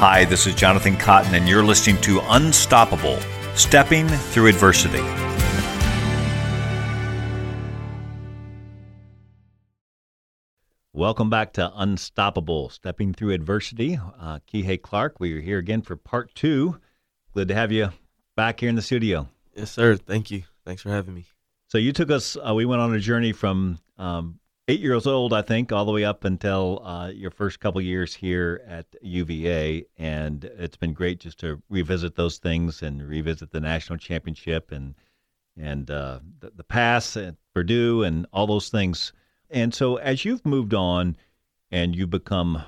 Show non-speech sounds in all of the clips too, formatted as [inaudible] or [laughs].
Hi, this is Jonathan Cotten, and you're listening to Unstoppable Stepping Through Adversity. Welcome back to Unstoppable Stepping Through Adversity. Uh, Kihei Clark, we are here again for part two. Glad to have you back here in the studio. Yes, sir. Thank you. Thanks for having me. So you took us. Uh, we went on a journey from um, eight years old, I think, all the way up until uh, your first couple years here at UVA, and it's been great just to revisit those things and revisit the national championship and and uh, the, the pass at Purdue and all those things. And so, as you've moved on and you become,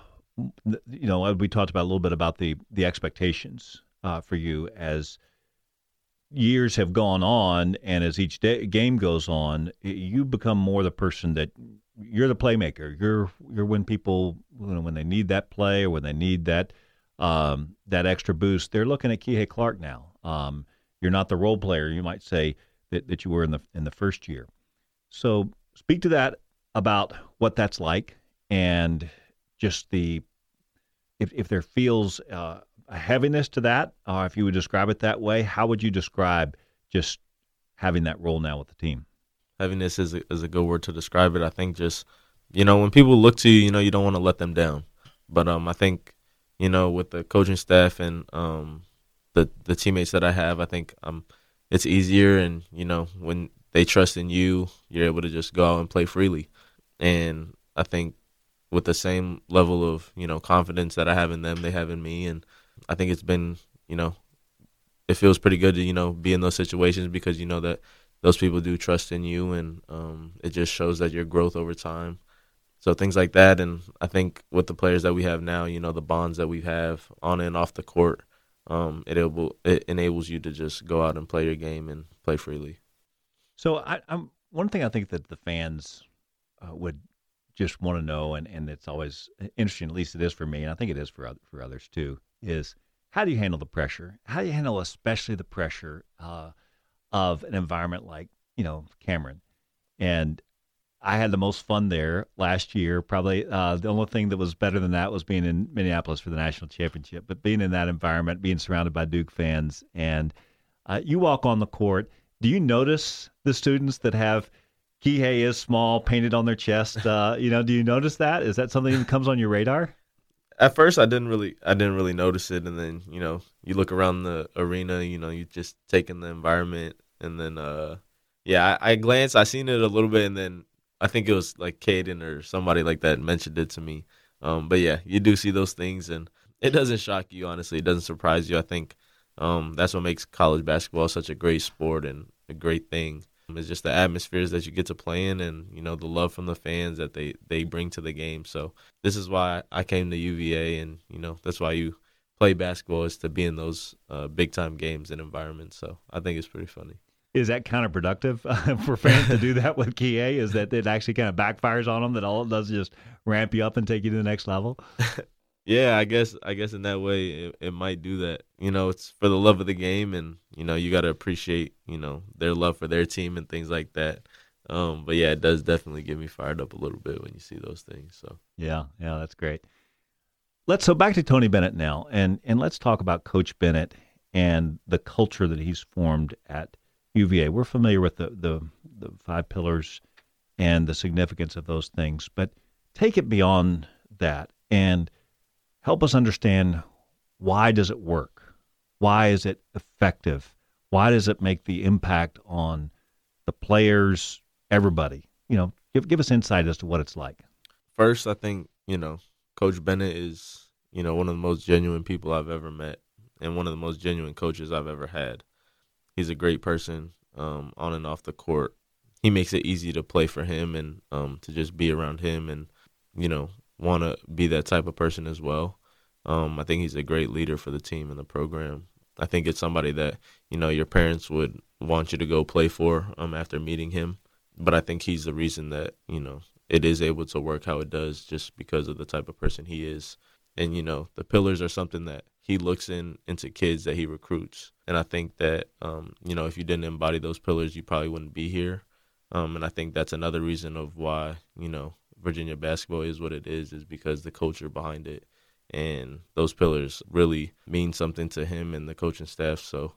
you know, we talked about a little bit about the the expectations uh, for you as years have gone on, and as each day, game goes on, you become more the person that you're the playmaker. You're you're when people you know, when they need that play or when they need that um, that extra boost, they're looking at Kihei Clark now. Um, you're not the role player you might say that, that you were in the in the first year. So speak to that about what that's like and just the if if there feels uh, a heaviness to that, or if you would describe it that way, how would you describe just having that role now with the team? Heaviness is a, is a good word to describe it. I think just you know when people look to you, you know you don't want to let them down. But um, I think you know with the coaching staff and um, the the teammates that I have, I think um, it's easier and you know when they trust in you, you're able to just go out and play freely. And I think with the same level of you know confidence that I have in them, they have in me, and I think it's been, you know, it feels pretty good to, you know, be in those situations because you know that those people do trust in you and um, it just shows that your growth over time. So things like that. And I think with the players that we have now, you know, the bonds that we have on and off the court, um, it, able, it enables you to just go out and play your game and play freely. So I, am one thing I think that the fans uh, would just want to know, and, and it's always interesting, at least it is for me, and I think it is for for others too, is how do you handle the pressure? How do you handle especially the pressure uh, of an environment like you know Cameron? And I had the most fun there last year. Probably uh, the only thing that was better than that was being in Minneapolis for the national championship. But being in that environment, being surrounded by Duke fans, and uh, you walk on the court. Do you notice the students that have Kihei is small painted on their chest? Uh, you know, do you notice that? Is that something that comes on your radar? At first I didn't really I didn't really notice it and then you know you look around the arena you know you just take in the environment and then uh yeah I, I glanced I seen it a little bit and then I think it was like Kadin or somebody like that mentioned it to me. Um but yeah you do see those things and it doesn't shock you honestly. It doesn't surprise you. I think um that's what makes college basketball such a great sport and a great thing it's just the atmospheres that you get to play in, and you know the love from the fans that they they bring to the game. So this is why I came to UVA, and you know that's why you play basketball is to be in those uh, big time games and environments. So I think it's pretty funny. Is that counterproductive [laughs] for fans to do [laughs] that with Kihei? Is that it actually kind of backfires on them? That all it does is just ramp you up and take you to the next level? [laughs] Yeah, I guess I guess in that way it, it might do that. You know, it's for the love of the game, and you know you got to appreciate you know their love for their team and things like that. Um, but yeah, it does definitely get me fired up a little bit when you see those things. So yeah, yeah, that's great. Let's so back to Tony Bennett now, and and let's talk about Coach Bennett and the culture that he's formed at UVA. We're familiar with the the, the five pillars and the significance of those things, but take it beyond that and help us understand why does it work? Why is it effective? Why does it make the impact on the players, everybody? You know, give give us insight as to what it's like. First, I think, you know, Coach Bennett is, you know, one of the most genuine people I've ever met and one of the most genuine coaches I've ever had. He's a great person um, on and off the court. He makes it easy to play for him and um, to just be around him and, you know, want to be that type of person as well. Um, I think he's a great leader for the team and the program. I think it's somebody that you know your parents would want you to go play for um, after meeting him. But I think he's the reason that you know it is able to work how it does, just because of the type of person he is. And you know the pillars are something that he looks in into kids that he recruits. And I think that um, you know if you didn't embody those pillars, you probably wouldn't be here. Um, and I think that's another reason of why you know Virginia basketball is what it is, is because the culture behind it and those pillars really mean something to him and the coaching staff. So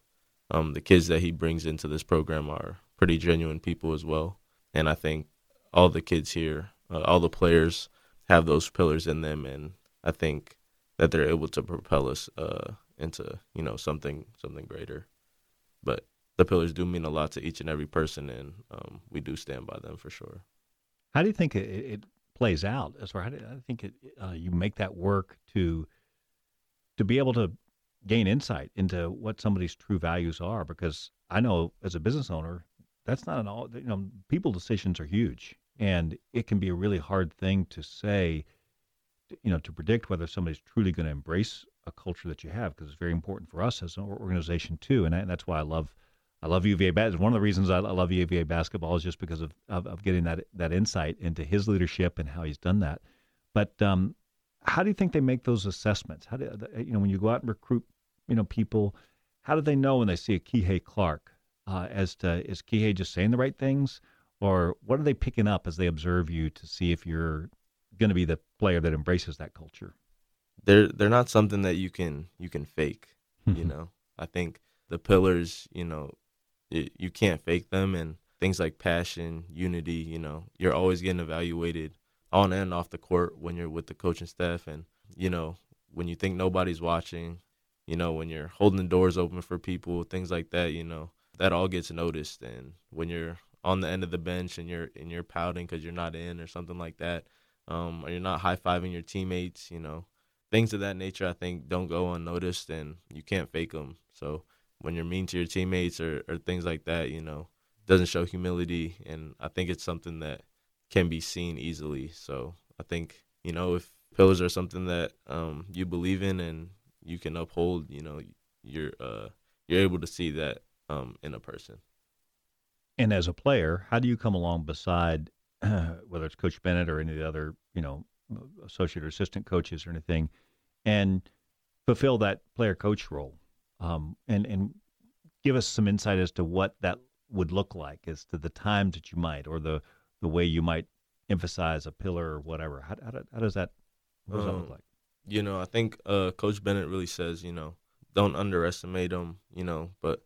um, the kids that he brings into this program are pretty genuine people as well, and I think all the kids here, uh, all the players have those pillars in them, and I think that they're able to propel us uh, into you know something something greater. But the pillars do mean a lot to each and every person, and um, we do stand by them for sure. How do you think it, it plays out? As far do I think it, uh, you make that work to to be able to gain insight into what somebody's true values are? Because I know as a business owner, that's not an all. You know, people decisions are huge, and it can be a really hard thing to say. You know, to predict whether somebody's truly going to embrace a culture that you have, because it's very important for us as an organization too, and, I, and that's why I love I love UVA. One of the reasons I, love UVA basketball is just because of, of, of, getting that that insight into his leadership and how he's done that. But um, how do you think they make those assessments? How do you know when you go out and recruit, you know, people? How do they know when they see a Kihei Clark uh, as to is Kihei just saying the right things, or what are they picking up as they observe you to see if you're going to be the player that embraces that culture? They're they're not something that you can you can fake. you [laughs] know, I think the pillars, you know, it, you can't fake them and things like passion, unity, you know, you're always getting evaluated on and off the court when you're with the coaching staff and you know, when you think nobody's watching, you know, when you're holding the doors open for people, things like that, you know, that all gets noticed and when you're on the end of the bench and you're and you're pouting cuz you're not in or something like that, um or you're not high-fiving your teammates, you know, things of that nature I think don't go unnoticed and you can't fake them. So when you're mean to your teammates or, or things like that, you know, doesn't show humility. And I think it's something that can be seen easily. So I think, you know, if pillars are something that um, you believe in and you can uphold, you know, you're uh, you're able to see that um, in a person. And as a player, how do you come along beside [clears throat] whether it's Coach Bennett or any of the other, you know, associate or assistant coaches or anything, and fulfill that player coach role? Um, and and give us some insight as to what that would look like, as to the times that you might, or the the way you might emphasize a pillar or whatever. How, how, how does that what does um, that look um, like? You know, I think uh, Coach Bennett really says, you know, don't underestimate them, you know, but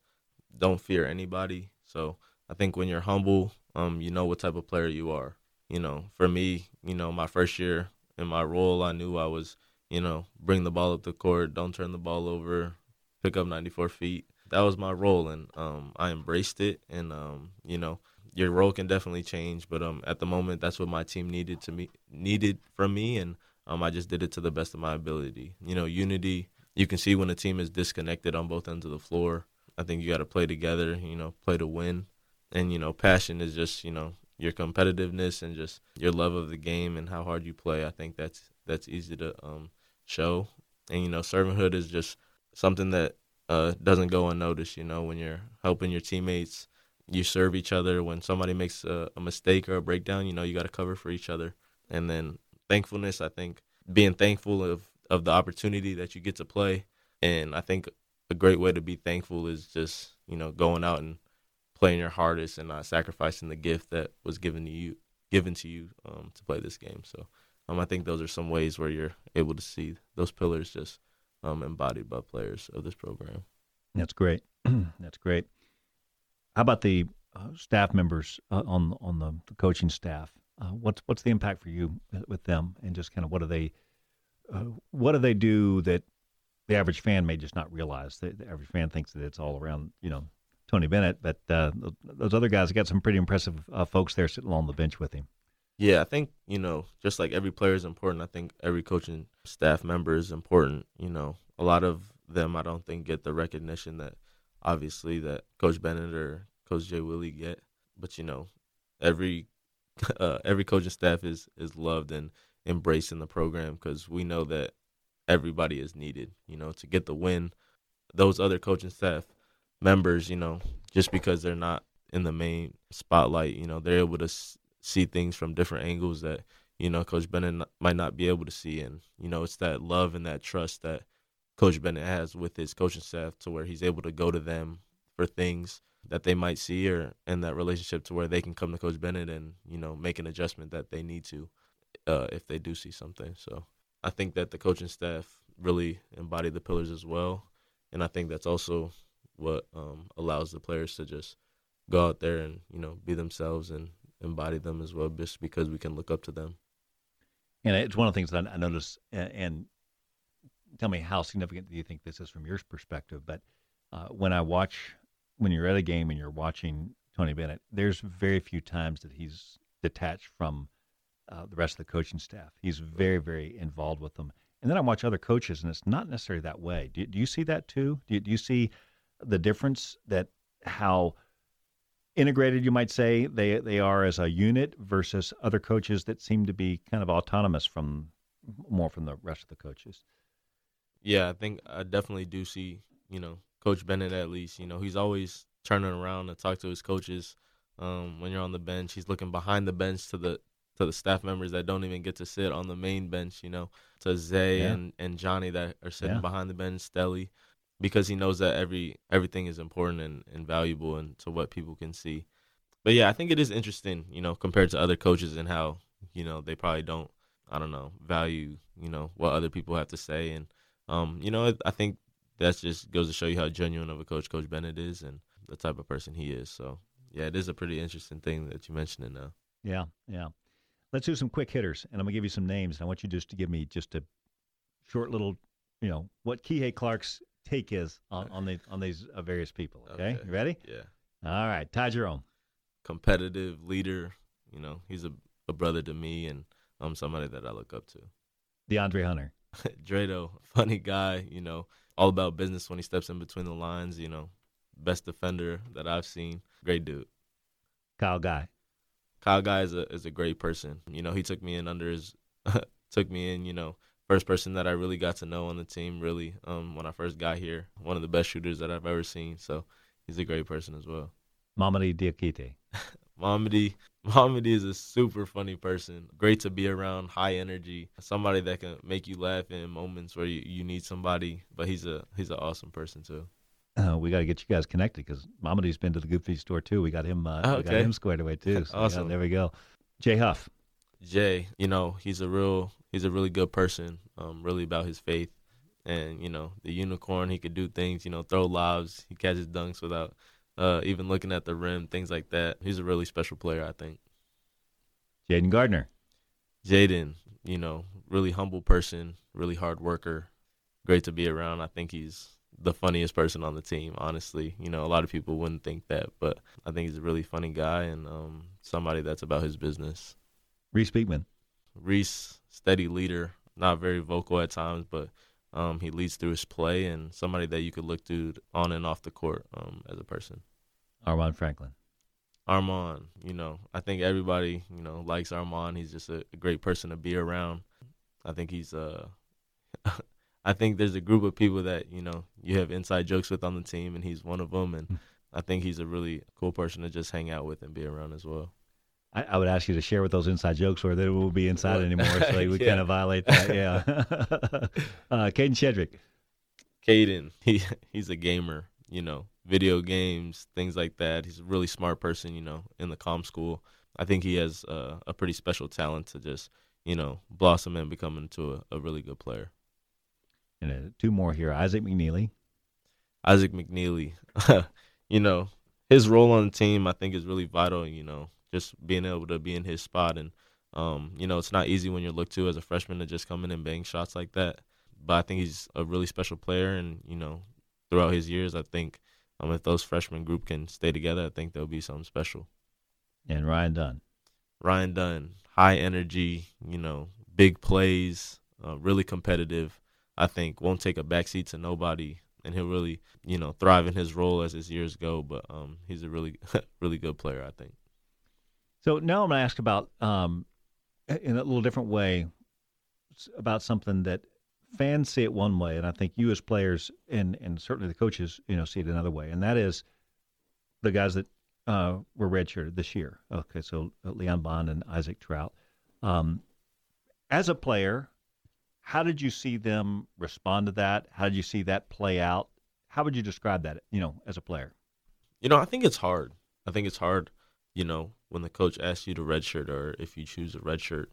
don't fear anybody. So I think when you're humble, um, you know what type of player you are. You know, for me, you know, my first year in my role, I knew I was, you know, bring the ball up the court, don't turn the ball over, pick up 94 feet. That was my role, and um, I embraced it. And um, you know, your role can definitely change, but um, at the moment, that's what my team needed to me needed from me, and um, I just did it to the best of my ability. You know, unity. You can see when a team is disconnected on both ends of the floor. I think you got to play together. You know, play to win, and you know, passion is just you know your competitiveness and just your love of the game and how hard you play. I think that's that's easy to um, show. And you know, servanthood is just something that uh, doesn't go unnoticed. You know, when you're helping your teammates, you serve each other. When somebody makes a, a mistake or a breakdown, you know, you got to cover for each other. And then thankfulness, I think being thankful of, of the opportunity that you get to play. And I think a great way to be thankful is just, you know, going out and playing your hardest and not sacrificing the gift that was given to you given to you um, to play this game. So um, I think those are some ways where you're able to see those pillars just um, embodied by players of this program. That's great. [clears throat] That's great. How about the uh, staff members uh, on on the, the, coaching staff? Uh, what's what's the impact for you with them, and just kind of what do they uh, what do they do that the average fan may just not realize? The, the average fan thinks that it's all around you know Tony Bennett, but uh, those other guys got some pretty impressive uh, folks there sitting on the bench with him. Yeah, I think, you know, just like every player is important, I think every coaching staff member is important. You know, a lot of them I don't think get the recognition that obviously that Coach Bennett or Coach Jay Willie get. But you know, every [laughs] uh, every coaching staff is is loved and embraced in the program because we know that everybody is needed. You know, to get the win. Those other coaching staff members, you know, just because they're not in the main spotlight, you know, they're able to see things from different angles that you know Coach Bennett might not be able to see, and you know it's that love and that trust that Coach Bennett has with his coaching staff to where he's able to go to them for things that they might see, or in that relationship to where they can come to Coach Bennett and you know make an adjustment that they need to uh, if they do see something. So I think that the coaching staff really embody the pillars as well. And I think that's also what um, allows the players to just go out there and you know be themselves and embody them as well, just because we can look up to them. And it's one of the things that I notice. And tell me how significant do you think this is from your perspective? But uh, when I watch, when you're at a game and you're watching Tony Bennett, there's very few times that he's detached from uh, the rest of the coaching staff. He's very, very involved with them. And then I watch other coaches, and it's not necessarily that way. Do, do you see that too? Do do you see the difference that how integrated you might say they they are as a unit versus other coaches that seem to be kind of autonomous from more from the rest of the coaches? Yeah, I think I definitely do see you know Coach Bennett at least. You know he's always turning around to talk to his coaches. Um, when you're on the bench, he's looking behind the bench to the to the staff members that don't even get to sit on the main bench, you know, to Zay yeah. and, and Johnny that are sitting yeah. behind the bench, Stelly, because he knows that every everything is important and, and valuable and to what people can see. But yeah, I think it is interesting, you know, compared to other coaches and how, you know, they probably don't, I don't know, value, you know, what other people have to say. And, um, you know, I think that just goes to show you how genuine of a coach Coach Bennett is and the type of person he is. So, yeah, it is a pretty interesting thing that you mentioned it now. Yeah, yeah. Let's do some quick hitters, and I'm gonna give you some names, and I want you just to give me just a short little, you know, what Kihei Clark's take is on, on the on these uh, various people. Okay? okay, you ready? Yeah. All right, Ty Jerome. Competitive leader. You know, he's a, a brother to me, and I'm somebody that I look up to. DeAndre Hunter. [laughs] Drado, funny guy. You know, all about business when he steps in between the lines. You know, best defender that I've seen. Great dude. Kyle Guy. Kyle Guy is a is a great person. You know, he took me in under his [laughs] took me in, you know, first person that I really got to know on the team really um, when I first got here. One of the best shooters that I've ever seen. So he's a great person as well. Mamadi Diakite. [laughs] Mamadi Mamadi is a super funny person. Great to be around, high energy, somebody that can make you laugh in moments where you, you need somebody. But he's a he's an awesome person too uh, we got to get you guys connected because Mamadi's been to the Good Feet store too. We got him. Uh, okay. We got him squared away too. [laughs] So awesome. Yeah, there we go. Jay Huff. Jay, you know he's a real he's a really good person. Um, really about his faith, and you know the unicorn. He could do things. You know, throw lobs. He catches dunks without uh, even looking at the rim. Things like that. He's a really special player. I think. Jayden Gardner. Jayden, you know, really humble person, really hard worker, great to be around. I think he's the funniest person on the team. Honestly, you know, a lot of people wouldn't think that, but I think he's a really funny guy and um, somebody that's about his business. Reece Beekman. Reece, steady leader, not very vocal at times, but um, he leads through his play and somebody that you could look to on and off the court um, as a person. Armaan Franklin. Armaan, you know, I think everybody, you know, likes Armaan. He's just a, a great person to be around. I think he's uh [laughs] I think there's a group of people that you know you have inside jokes with on the team, and he's one of them. And hmm. I think he's a really cool person to just hang out with and be around as well. I, I would ask you to share with those inside jokes, or they won't be inside anymore, so we [laughs] yeah. kind of violate that. Yeah. [laughs] uh, Kadin Shedrick. Kadin, he he's a gamer. You know, video games, things like that. He's a really smart person. You know, in the com school, I think he has uh, a pretty special talent to just you know blossom and become into a, a really good player. And uh, two more here Isaac McNeely. Isaac McNeely. [laughs] you know, his role on the team, I think, is really vital. You know, just being able to be in his spot. And, um, you know, it's not easy when you're looked to as a freshman to just come in and bang shots like that. But I think he's a really special player. And, you know, throughout his years, I think um, if those freshman group can stay together, I think there'll be something special. And Ryan Dunn. Ryan Dunn, high energy, you know, big plays, uh, really competitive. I think won't take a backseat to nobody, and he'll really you know thrive in his role as his years go. But um, he's a really [laughs] really good player, I think. So now I'm going to ask about um, in a little different way about something that fans see it one way, and I think you as players and and certainly the coaches, you know, see it another way, and that is the guys that uh, were redshirted this year. Okay, so Leon Bond and Isaac Traudt. Um, as a player, how did you see them respond to that? How did you see that play out? How would you describe that, you know, as a player? You know, I think it's hard. I think it's hard, you know, when the coach asks you to redshirt or if you choose a redshirt.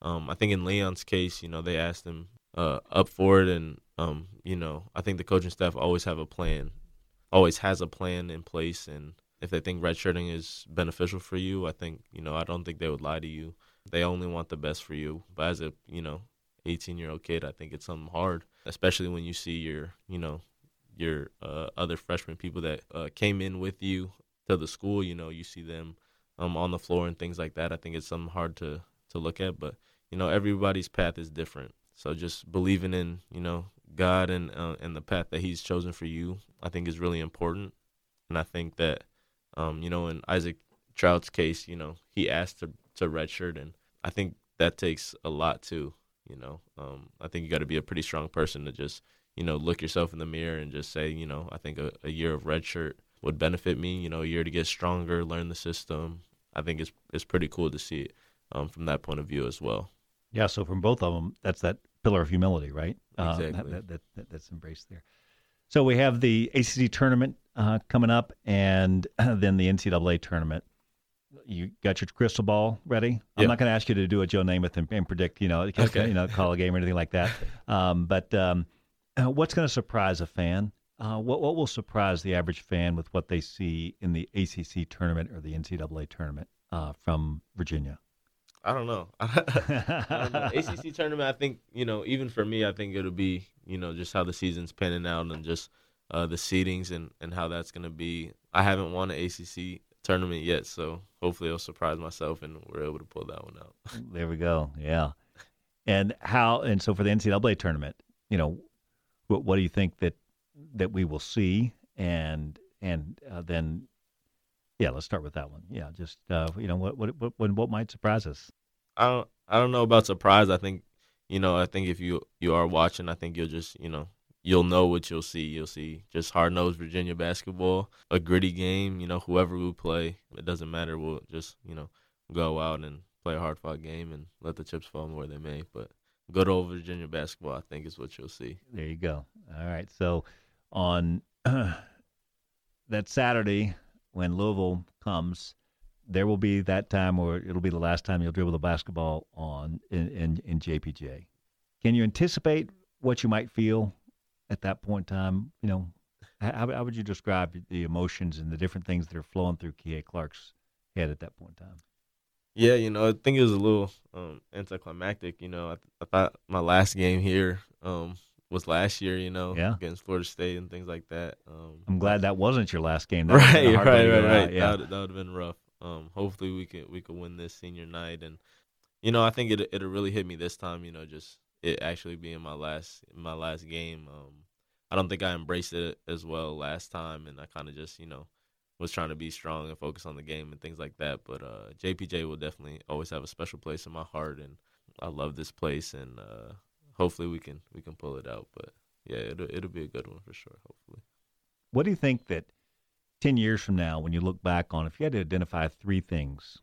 Um, I think in Leon's case, you know, they asked him uh, up for it, and um, you know, I think the coaching staff always have a plan, always has a plan in place, and if they think redshirting is beneficial for you, I think you know, I don't think they would lie to you. They only want the best for you. But as a you know, 18 year old kid, I think it's something hard, especially when you see your you know your uh, other freshman people that uh, came in with you to the school. You know, you see them um, on the floor and things like that. I think it's something hard to to look at, but you know, everybody's path is different. So just believing in you know God and uh, and the path that He's chosen for you, I think is really important. And I think that um, you know, in Isaac Traudt's case, you know, he asked to to redshirt, and I think that takes a lot too. You know, um, I think you got to be a pretty strong person to just you know look yourself in the mirror and just say, you know, I think a, a year of redshirt would benefit me. You know, a year to get stronger, learn the system. I think it's it's pretty cool to see it um, from that point of view as well. Yeah. So from both of them, that's that pillar of humility, right? Exactly. Uh, that, that, that, that's embraced there. So we have the ACC tournament uh, coming up, and [clears throat] then the NCAA tournament. You got your crystal ball ready. I'm Yep. not going to ask you to do a Joe Namath and, and predict, you know, [laughs] Okay. you know, call a game or anything like that. [laughs] Um, but um, uh, what's going to surprise a fan? Uh, what what will surprise the average fan with what they see in the ACC tournament or the NCAA tournament uh, from Virginia? I don't know. [laughs] I don't know. ACC tournament, I think you know, even for me, I think it'll be you know just how the season's panning out and just uh, the seedings and and how that's gonna be. I haven't won an ACC tournament yet, so hopefully I'll surprise myself and we're able to pull that one out. [laughs] There we go. Yeah. And how? And so for the NCAA tournament, you know, what, what do you think that that we will see? And and uh, then, yeah, let's start with that one. Yeah, just uh, you know, what what what what might surprise us? I don't I don't know about surprise. I think you know I think if you you are watching, I think you'll just you know you'll know what you'll see. You'll see just hard nosed Virginia basketball, a gritty game. You know whoever we play, it doesn't matter. We'll just you know go out and play a hard fought game and let the chips fall where they may. But good old Virginia basketball, I think, is what you'll see. There you go. All right. So on [clears throat] that Saturday when Louisville comes, there will be that time where it'll be the last time you'll dribble the basketball on in, in, in JPJ. Can you anticipate what you might feel at that point in time? You know, how, how would you describe the emotions and the different things that are flowing through Kihei Clark's head at that point in time? Yeah, you know, I think it was a little um, anticlimactic. You know, I, I thought my last game here um, was last year. You know, Yeah. against Florida State and things like that. Um, I'm glad that wasn't your last game. That a right, right, right, right. Yeah. That would, that would have been rough. Um, hopefully we could we could win this senior night, and you know I think it it really hit me this time. You know, just it actually being my last my last game. Um, I don't think I embraced it as well last time, and I kind of just you know was trying to be strong and focus on the game and things like that. But uh, JPJ will definitely always have a special place in my heart, and I love this place, and uh, hopefully we can we can pull it out. But yeah, it'll it'll be a good one for sure. Hopefully. What do you think that 10 years from now, when you look back on, if you had to identify three things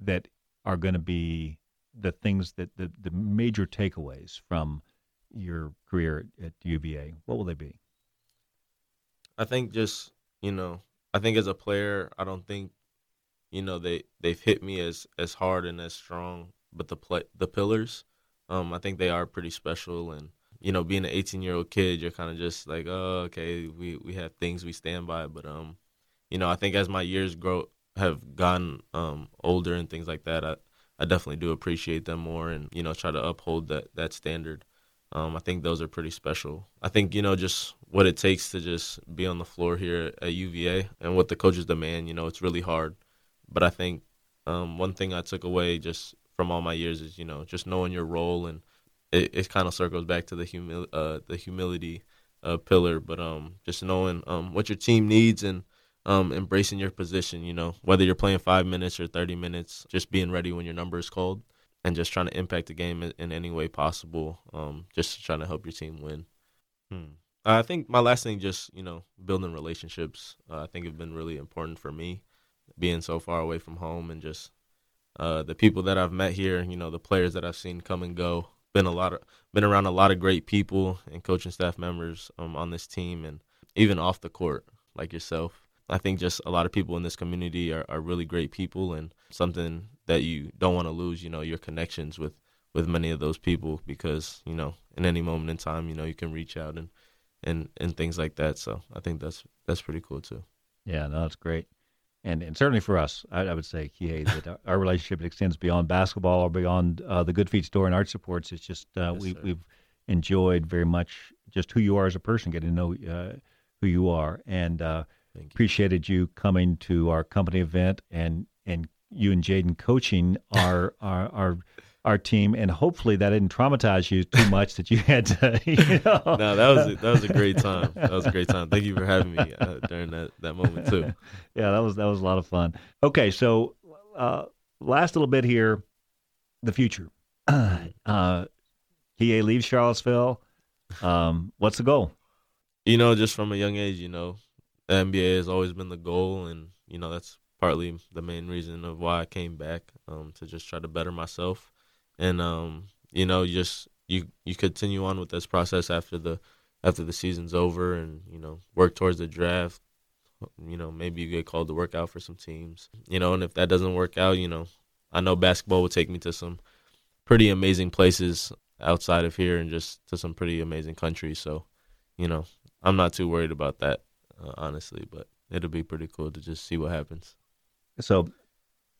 that are going to be the things that the, the major takeaways from your career at UVA, what will they be? I think just you know, I think as a player, I don't think you know they they've hit me as as hard and as strong, but the play the pillars, um, I think they are pretty special. And you know, being an 18 year old kid, you're kind of just like, oh, okay, we we have things we stand by, but um, you know, I think as my years grow have gotten um older and things like that, I I definitely do appreciate them more, and you know, try to uphold that that standard. Um, I think those are pretty special. I think you know just what it takes to just be on the floor here at UVA and what the coaches demand. You know, it's really hard, but I think um, one thing I took away just from all my years is you know just knowing your role and it, it kind of circles back to the humil- uh, the humility uh, pillar, but um, just knowing um, what your team needs and um, embracing your position. You know, whether you're playing five minutes or thirty minutes, just being ready when your number is called and just trying to impact the game in, in any way possible. Um, just trying to help your team win. Hmm. I think my last thing, just you know, building relationships. Uh, I think have been really important for me, being so far away from home and just uh, the people that I've met here. You know, the players that I've seen come and go. Been a lot of been around a lot of great people and coaching staff members um, on this team, and even off the court, like yourself. I think just a lot of people in this community are, are really great people and something that you don't want to lose, you know, your connections with, with many of those people because you know in any moment in time you know you can reach out and and and things like that. So I think that's that's pretty cool too. Yeah, no, that's great. And, and certainly for us, I, I would say, Kihei, [laughs] that our, relationship extends beyond basketball or beyond uh, the Good Feet store and Arch Supports. It's just uh, yes, we, we've enjoyed very much just who you are as a person, getting to know uh, who you are, and uh, you. appreciated you coming to our company event and and you and Jayden coaching our our, our our team, and hopefully that didn't traumatize you too much that you had to. [laughs] You know. no, that was a, that was a great time. That was a great time. Thank you for having me uh, during that that moment too. [laughs] yeah, that was that was a lot of fun. Okay, so uh, last little bit here, the future. [clears throat] Uh, Kie leaves Charlottesville. Um, what's the goal? You know, just from a young age, you know, the NBA has always been the goal, and you know that's partly the main reason of why I came back um, to just try to better myself and um, you know, just you you continue on with this process after the after the season's over, and you know, work towards the draft. You know, maybe you get called to work out for some teams. You know, and if that doesn't work out, you know, I know basketball will take me to some pretty amazing places outside of here, and just to some pretty amazing countries. So, you know, I'm not too worried about that, uh, honestly. But it'll be pretty cool to just see what happens. So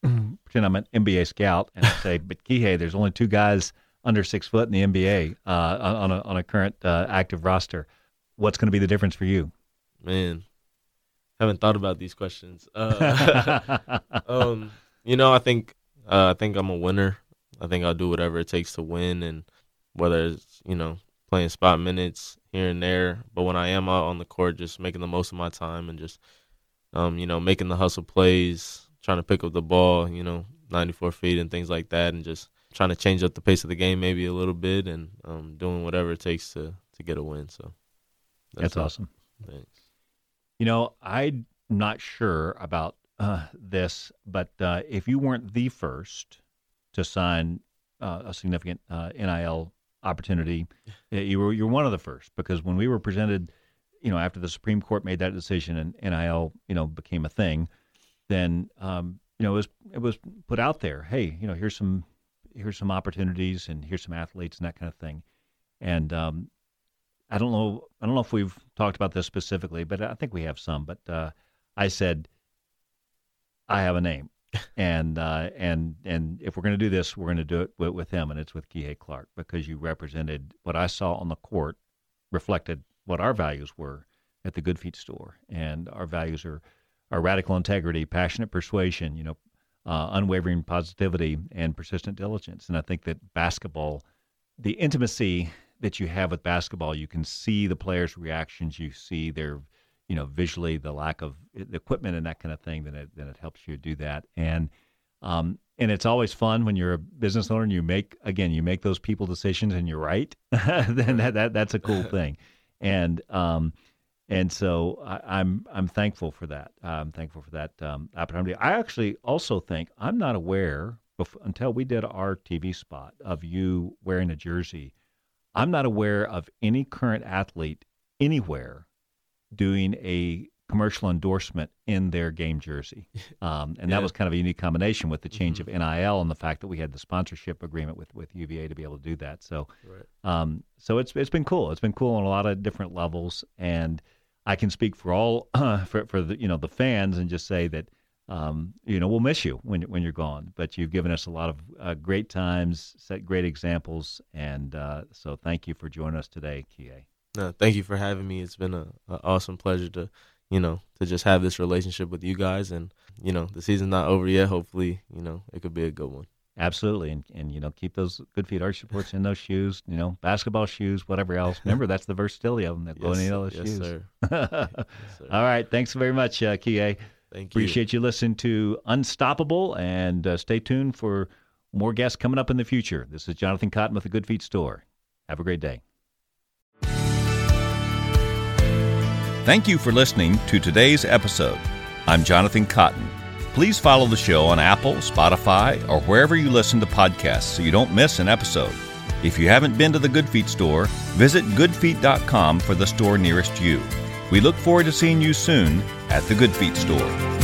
[clears throat] pretend I'm an NBA scout and I say, but Kihei, there's only two guys under six foot in the NBA uh, on a on a current uh, active roster. What's going to be the difference for you? Man, haven't thought about these questions. Uh, [laughs] um, you know, I think uh, I think I'm a winner. I think I'll do whatever it takes to win, and whether it's you know playing spot minutes here and there, but when I am out on the court, just making the most of my time and just um, you know making the hustle plays trying to pick up the ball, you know, 94 feet and things like that, and just trying to change up the pace of the game maybe a little bit and um, doing whatever it takes to to get a win. So that's, that's awesome. Thanks. You know, I'm not sure about uh, this, but uh, if you weren't the first to sign uh, a significant uh, NIL opportunity, [laughs] you were you're one of the first because when we were presented, you know, after the Supreme Court made that decision and NIL, you know, became a thing then um, you know it was it was put out there. Hey, you know, here's some here's some opportunities and here's some athletes and that kind of thing. And um, I don't know I don't know if we've talked about this specifically, but I think we have some. But uh, I said I have a name. and uh, and and if we're going to do this, we're going to do it with, with him, and it's with Kihei Clark because you represented what I saw on the court reflected what our values were at the Good Feet store, and our values are are radical integrity, passionate persuasion, you know, uh, unwavering positivity, and persistent diligence. And I think that basketball, the intimacy that you have with basketball, you can see the players' reactions, you see their, you know, visually the lack of the equipment and that kind of thing. Then it then it helps you do that. And um, and it's always fun when you're a business owner and you make again you make those people decisions and you're right. [laughs] then that, that that's a cool [laughs] thing. And um, and so I, am I'm, I'm thankful for that. I'm thankful for that um, opportunity. I actually also think I'm not aware before, until we did our TV spot of you wearing a jersey. I'm not aware of any current athlete anywhere doing a commercial endorsement in their game jersey, [laughs] um, and yeah. that was kind of a unique combination with the change mm-hmm. of NIL and the fact that we had the sponsorship agreement with, with UVA to be able to do that. So, right. um, so it's it's been cool. It's been cool on a lot of different levels, and I can speak for all uh, [clears throat] for for the you know the fans and just say that um, you know we'll miss you when when you're gone. But you've given us a lot of uh, great times, set great examples, and uh, so thank you for joining us today, Kie. No, thank you for having me. It's been a, a, awesome pleasure to you know to just have this relationship with you guys, and you know the season's not over yet. Hopefully, you know it could be a good one. Absolutely, and and you know keep those good feet arch supports in those shoes. You know, basketball shoes, whatever else. [laughs] Remember, that's the versatility of them that go in any of those yes, shoes. Sir. [laughs] yes, sir. All right, thanks very much, uh, Kie. Thank you. Appreciate you listening to Unstoppable, and uh, stay tuned for more guests coming up in the future. This is Jonathan Cotten with the Good Feet Store. Have a great day. Thank you for listening to today's episode. I'm Jonathan Cotten. Please follow the show on Apple, Spotify, or wherever you listen to podcasts so you don't miss an episode. If you haven't been to the Good Feet store, visit goodfeet.com for the store nearest you. We look forward to seeing you soon at the Good Feet store.